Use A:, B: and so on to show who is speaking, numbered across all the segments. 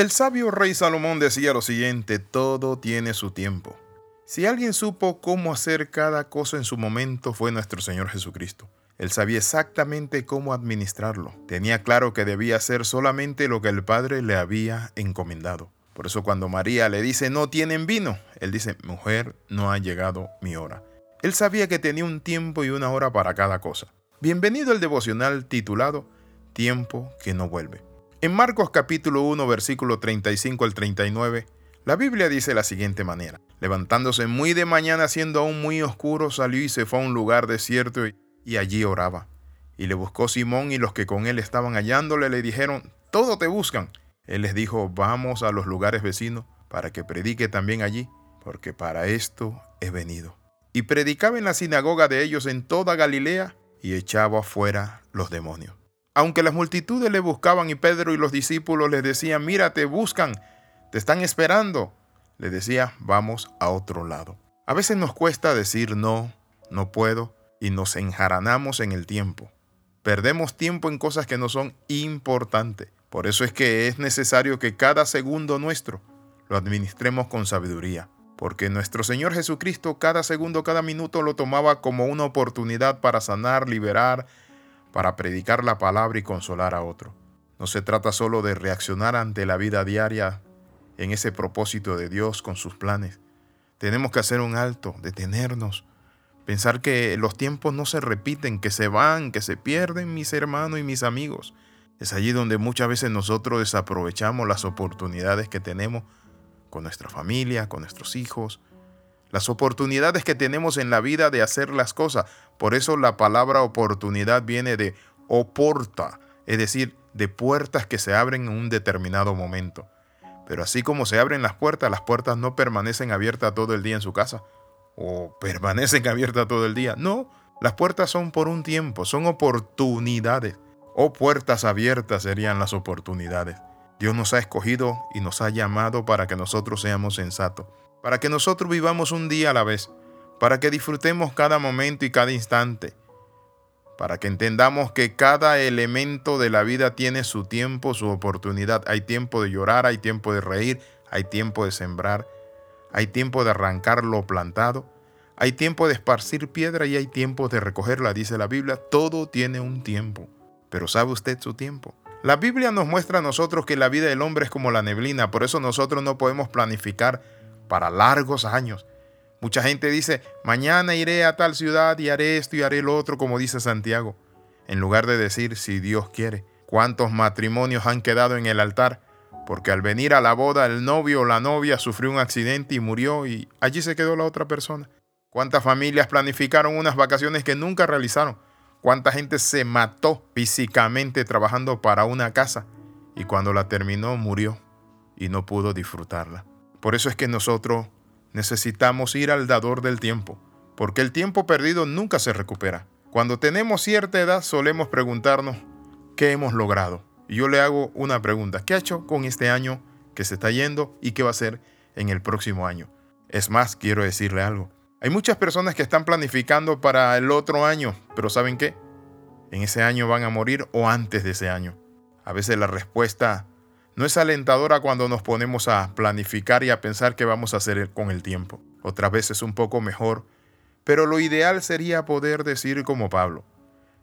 A: El sabio rey Salomón decía lo siguiente, todo tiene su tiempo. Si alguien supo cómo hacer cada cosa en su momento fue nuestro Señor Jesucristo. Él sabía exactamente cómo administrarlo. Tenía claro que debía hacer solamente lo que el Padre le había encomendado. Por eso cuando María le dice no tienen vino, él dice, mujer, no ha llegado mi hora. Él sabía que tenía un tiempo y una hora para cada cosa. Bienvenido al devocional titulado Tiempo que no vuelve. En Marcos capítulo 1 versículo 35 al 39, la Biblia dice la siguiente manera. Levantándose muy de mañana siendo aún muy oscuro, salió y se fue a un lugar desierto y allí oraba. Y le buscó Simón y los que con él estaban hallándole le dijeron, todo te buscan. Él les dijo, vamos a los lugares vecinos para que predique también allí, porque para esto he venido. Y predicaba en la sinagoga de ellos en toda Galilea y echaba fuera los demonios. Aunque las multitudes le buscaban y Pedro y los discípulos les decían, mira, te buscan, te están esperando, le decía, vamos a otro lado. A veces nos cuesta decir no, no puedo, y nos enjaranamos en el tiempo. Perdemos tiempo en cosas que no son importantes. Por eso es que es necesario que cada segundo nuestro lo administremos con sabiduría. Porque nuestro Señor Jesucristo cada segundo, cada minuto lo tomaba como una oportunidad para sanar, liberar, para predicar la palabra y consolar a otro. No se trata solo de reaccionar ante la vida diaria en ese propósito de Dios con sus planes. Tenemos que hacer un alto, detenernos, pensar que los tiempos no se repiten, que se van, que se pierden mis hermanos y mis amigos. Es allí donde muchas veces nosotros desaprovechamos las oportunidades que tenemos con nuestra familia, con nuestros hijos, las oportunidades que tenemos en la vida de hacer las cosas. Por eso la palabra oportunidad viene de oporta, es decir, de puertas que se abren en un determinado momento. Pero así como se abren las puertas, las puertas no permanecen abiertas todo el día en su casa o permanecen abiertas todo el día. No, las puertas son por un tiempo, son oportunidades. O puertas abiertas serían las oportunidades. Dios nos ha escogido y nos ha llamado para que nosotros seamos sensatos para que nosotros vivamos un día a la vez, para que disfrutemos cada momento y cada instante, para que entendamos que cada elemento de la vida tiene su tiempo, su oportunidad. Hay tiempo de llorar, hay tiempo de reír, hay tiempo de sembrar, hay tiempo de arrancar lo plantado, hay tiempo de esparcir piedra y hay tiempo de recogerla, dice la Biblia. Todo tiene un tiempo, pero ¿sabe usted su tiempo? La Biblia nos muestra a nosotros que la vida del hombre es como la neblina, por eso nosotros no podemos planificar para largos años. Mucha gente dice, mañana iré a tal ciudad y haré esto y haré lo otro, como dice Santiago, en lugar de decir, si Dios quiere. ¿Cuántos matrimonios han quedado en el altar? Porque al venir a la boda el novio o la novia sufrió un accidente y murió y allí se quedó la otra persona. ¿Cuántas familias planificaron unas vacaciones que nunca realizaron? ¿Cuánta gente se mató físicamente trabajando para una casa y cuando la terminó murió y no pudo disfrutarla? Por eso es que nosotros necesitamos ir al dador del tiempo, porque el tiempo perdido nunca se recupera. Cuando tenemos cierta edad solemos preguntarnos qué hemos logrado. Y yo le hago una pregunta, ¿qué ha hecho con este año que se está yendo y qué va a hacer en el próximo año? Es más, quiero decirle algo. Hay muchas personas que están planificando para el otro año, pero ¿saben qué? En ese año van a morir o antes de ese año. A veces la respuesta no es alentadora cuando nos ponemos a planificar y a pensar qué vamos a hacer con el tiempo. Otras veces un poco mejor, pero lo ideal sería poder decir como Pablo,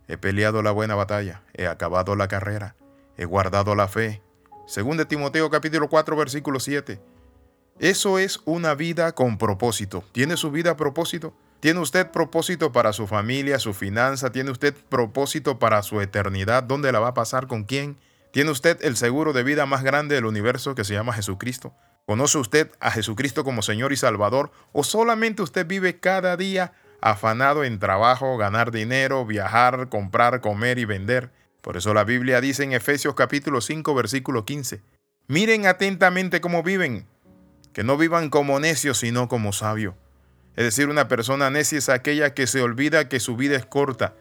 A: he peleado la buena batalla, he acabado la carrera, he guardado la fe. Según de Timoteo capítulo 4 versículo 7. Eso es una vida con propósito. ¿Tiene su vida propósito? ¿Tiene usted propósito para su familia, su finanza? ¿Tiene usted propósito para su eternidad? ¿Dónde la va a pasar? ¿Con quién? ¿Tiene usted el seguro de vida más grande del universo que se llama Jesucristo? ¿Conoce usted a Jesucristo como Señor y Salvador? ¿O solamente usted vive cada día afanado en trabajo, ganar dinero, viajar, comprar, comer y vender? Por eso la Biblia dice en Efesios capítulo 5 versículo 15, miren atentamente cómo viven, que no vivan como necios, sino como sabios. Es decir, una persona necia es aquella que se olvida que su vida es corta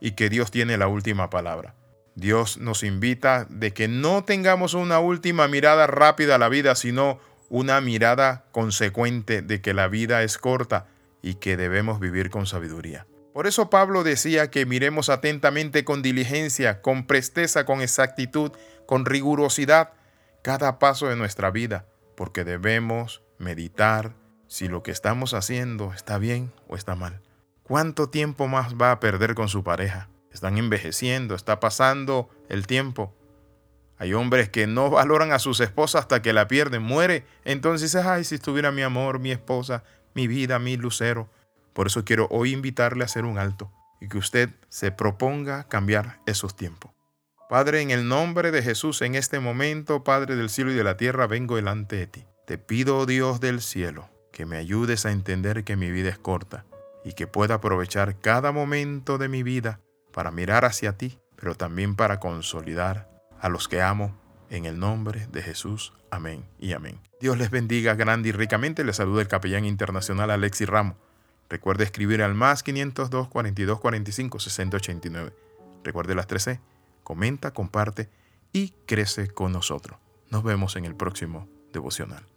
A: y que Dios tiene la última palabra. Dios nos invita de que no tengamos una última mirada rápida a la vida, sino una mirada consecuente de que la vida es corta y que debemos vivir con sabiduría. Por eso Pablo decía que miremos atentamente con diligencia, con presteza, con exactitud, con rigurosidad, cada paso de nuestra vida, porque debemos meditar si lo que estamos haciendo está bien o está mal. ¿Cuánto tiempo más va a perder con su pareja? Están envejeciendo, está pasando el tiempo. Hay hombres que no valoran a sus esposas hasta que la pierden, muere. Entonces, si estuviera mi amor, mi esposa, mi vida, mi lucero. Por eso quiero hoy invitarle a hacer un alto y que usted se proponga cambiar esos tiempos. Padre, en el nombre de Jesús, en este momento, Padre del cielo y de la tierra, vengo delante de ti. Te pido, oh Dios del cielo, que me ayudes a entender que mi vida es corta y que pueda aprovechar cada momento de mi vida para mirar hacia ti, pero también para consolidar a los que amo. En el nombre de Jesús. Amén y amén. Dios les bendiga grande y ricamente. Les saluda el capellán internacional Alexis Ramos. Recuerde escribir al más 502 42 45 60 89. Recuerde las 13 comenta, comparte y crece con nosotros. Nos vemos en el próximo devocional.